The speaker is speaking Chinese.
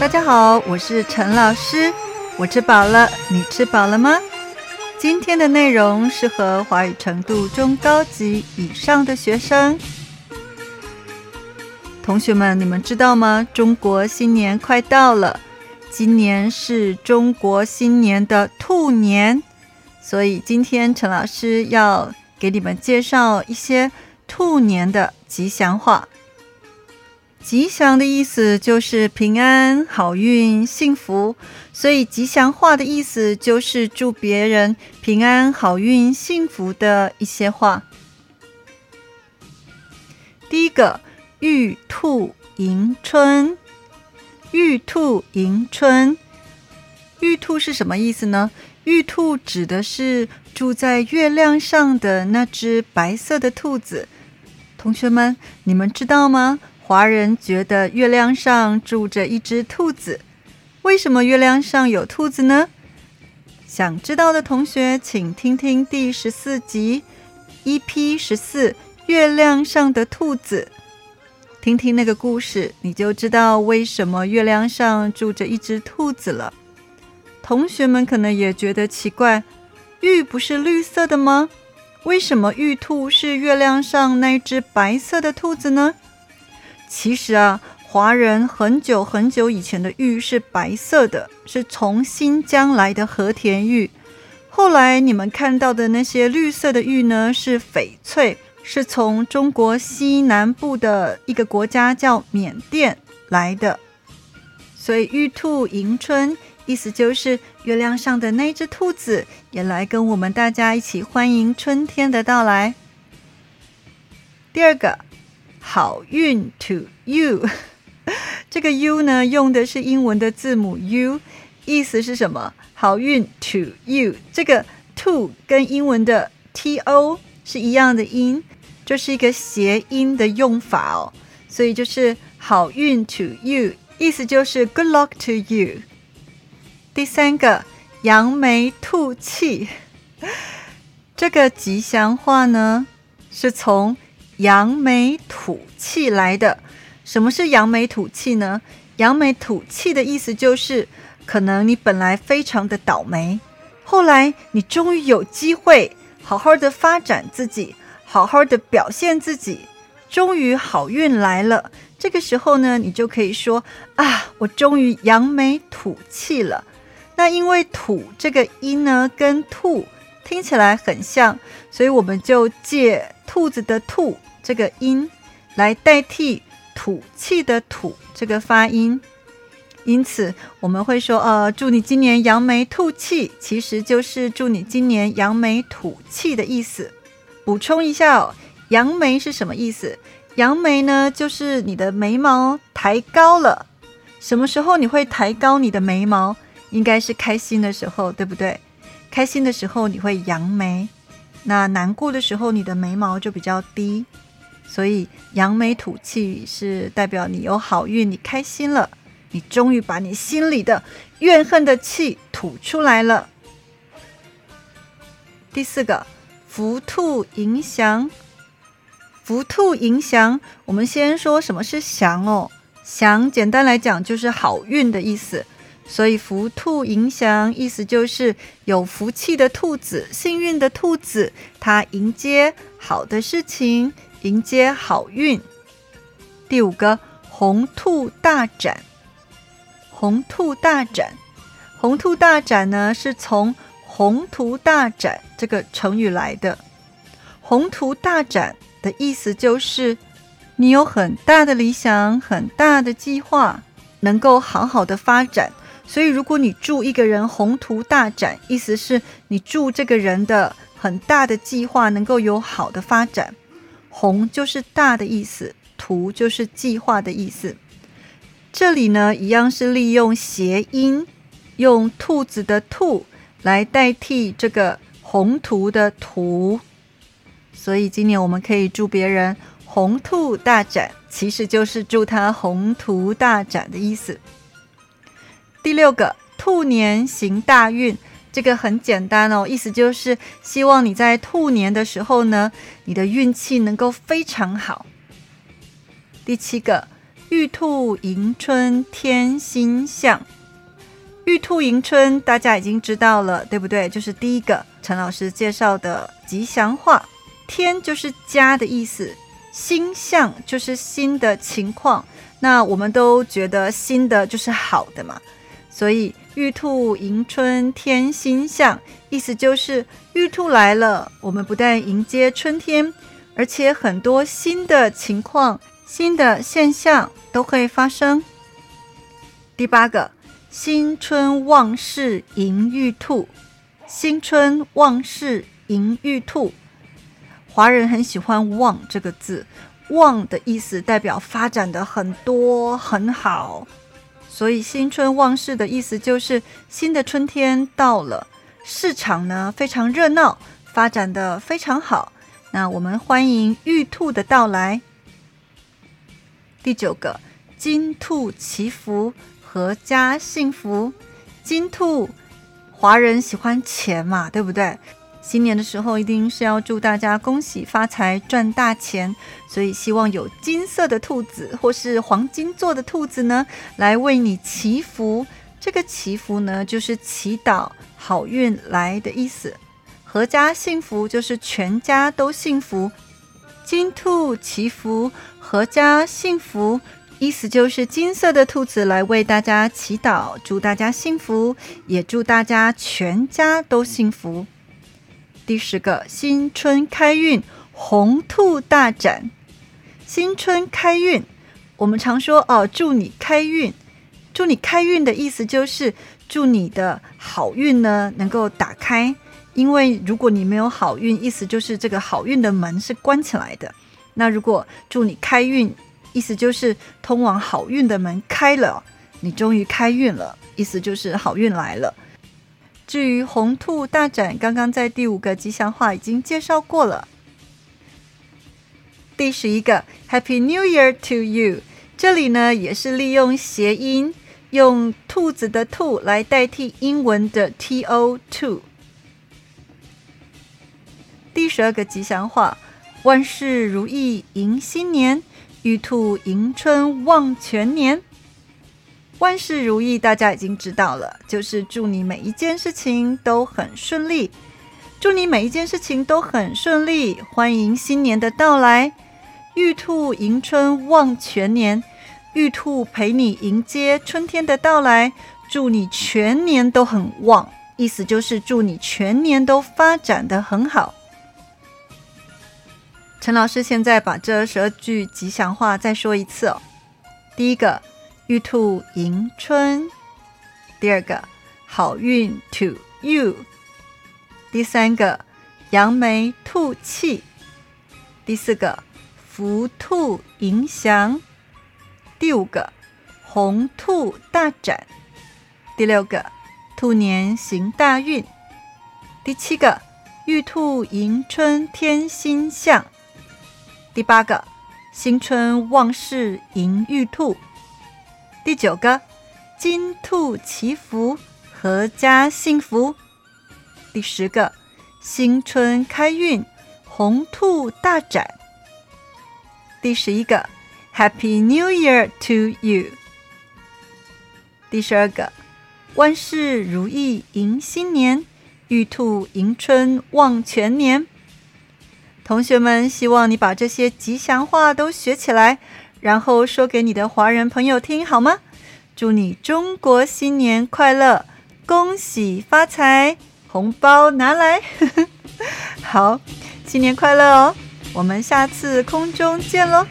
大家好，我是陈老师。我吃饱了，你吃饱了吗？今天的内容适合华语程度中高级以上的学生。同学们，你们知道吗？中国新年快到了，今年是中国新年的兔年，所以今天陈老师要给你们介绍一些兔年的吉祥话。吉祥的意思就是平安、好运、幸福，所以吉祥话的意思就是祝别人平安、好运、幸福的一些话。第一个，玉兔迎春。玉兔迎春，玉兔是什么意思呢？玉兔指的是住在月亮上的那只白色的兔子。同学们，你们知道吗？华人觉得月亮上住着一只兔子，为什么月亮上有兔子呢？想知道的同学，请听听第十四集 EP 十四《月亮上的兔子》，听听那个故事，你就知道为什么月亮上住着一只兔子了。同学们可能也觉得奇怪，玉不是绿色的吗？为什么玉兔是月亮上那只白色的兔子呢？其实啊，华人很久很久以前的玉是白色的，是从新疆来的和田玉。后来你们看到的那些绿色的玉呢，是翡翠，是从中国西南部的一个国家叫缅甸来的。所以玉兔迎春，意思就是月亮上的那只兔子也来跟我们大家一起欢迎春天的到来。第二个。好运 to you，这个 you 呢用的是英文的字母 U，意思是什么？好运 to you，这个 to 跟英文的 to 是一样的音，就是一个谐音的用法哦，所以就是好运 to you，意思就是 good luck to you。第三个扬眉吐气，这个吉祥话呢是从。扬眉吐气来的，什么是扬眉吐气呢？扬眉吐气的意思就是，可能你本来非常的倒霉，后来你终于有机会好好的发展自己，好好的表现自己，终于好运来了。这个时候呢，你就可以说啊，我终于扬眉吐气了。那因为吐这个音呢，跟吐听起来很像，所以我们就借兔子的兔。这个音来代替吐气的吐这个发音，因此我们会说，呃，祝你今年扬眉吐气，其实就是祝你今年扬眉吐气的意思。补充一下哦，扬眉是什么意思？扬眉呢，就是你的眉毛抬高了。什么时候你会抬高你的眉毛？应该是开心的时候，对不对？开心的时候你会扬眉，那难过的时候你的眉毛就比较低。所以扬眉吐气是代表你有好运，你开心了，你终于把你心里的怨恨的气吐出来了。第四个，福兔迎祥。福兔迎祥，我们先说什么是祥哦。祥简单来讲就是好运的意思，所以福兔迎祥意思就是有福气的兔子，幸运的兔子，它迎接好的事情。迎接好运。第五个，红兔大展。红兔大展，红兔大展呢，是从宏图大展这个成语来的。宏图大展的意思就是，你有很大的理想、很大的计划，能够好好的发展。所以，如果你祝一个人宏图大展，意思是你祝这个人的很大的计划能够有好的发展。宏就是大的意思，图就是计划的意思。这里呢，一样是利用谐音，用兔子的兔来代替这个宏图的图。所以今年我们可以祝别人宏兔大展，其实就是祝他宏图大展的意思。第六个，兔年行大运。这个很简单哦，意思就是希望你在兔年的时候呢，你的运气能够非常好。第七个，玉兔迎春天心向。玉兔迎春，大家已经知道了，对不对？就是第一个陈老师介绍的吉祥话。天就是家的意思，心向就是新的情况。那我们都觉得新的就是好的嘛，所以玉兔迎春天心象，意思就是玉兔来了，我们不但迎接春天，而且很多新的情况、新的现象都会发生。第八个，新春旺事迎玉兔，新春旺事迎玉兔，华人很喜欢“旺”这个字。旺的意思代表发展的很多很好，所以新春旺事的意思就是新的春天到了，市场呢非常热闹，发展的非常好。那我们欢迎玉兔的到来。第九个，金兔祈福，阖家幸福。金兔，华人喜欢钱嘛，对不对？新年的时候，一定是要祝大家恭喜发财、赚大钱，所以希望有金色的兔子或是黄金做的兔子呢，来为你祈福。这个祈福呢，就是祈祷好运来的意思。阖家幸福就是全家都幸福。金兔祈福，阖家幸福，意思就是金色的兔子来为大家祈祷，祝大家幸福，也祝大家全家都幸福。第十个新春开运，红兔大展。新春开运，我们常说哦，祝你开运，祝你开运的意思就是祝你的好运呢能够打开。因为如果你没有好运，意思就是这个好运的门是关起来的。那如果祝你开运，意思就是通往好运的门开了，你终于开运了，意思就是好运来了。至于红兔大展，刚刚在第五个吉祥话已经介绍过了。第十一个 Happy New Year to you，这里呢也是利用谐音，用兔子的兔来代替英文的 T O two。第十二个吉祥话，万事如意迎新年，玉兔迎春旺全年。万事如意，大家已经知道了，就是祝你每一件事情都很顺利，祝你每一件事情都很顺利，欢迎新年的到来，玉兔迎春旺全年，玉兔陪你迎接春天的到来，祝你全年都很旺，意思就是祝你全年都发展的很好。陈老师现在把这十二句吉祥话再说一次哦，第一个。玉兔迎春，第二个好运 to you，第三个扬眉吐气，第四个福兔迎祥，第五个红兔大展，第六个兔年行大运，第七个玉兔迎春天新象，第八个新春旺事迎玉兔。第九个，金兔祈福，阖家幸福。第十个，新春开运，红兔大展。第十一个，Happy New Year to you。第十二个，万事如意迎新年，玉兔迎春望全年。同学们，希望你把这些吉祥话都学起来。然后说给你的华人朋友听好吗？祝你中国新年快乐，恭喜发财，红包拿来！好，新年快乐哦！我们下次空中见喽。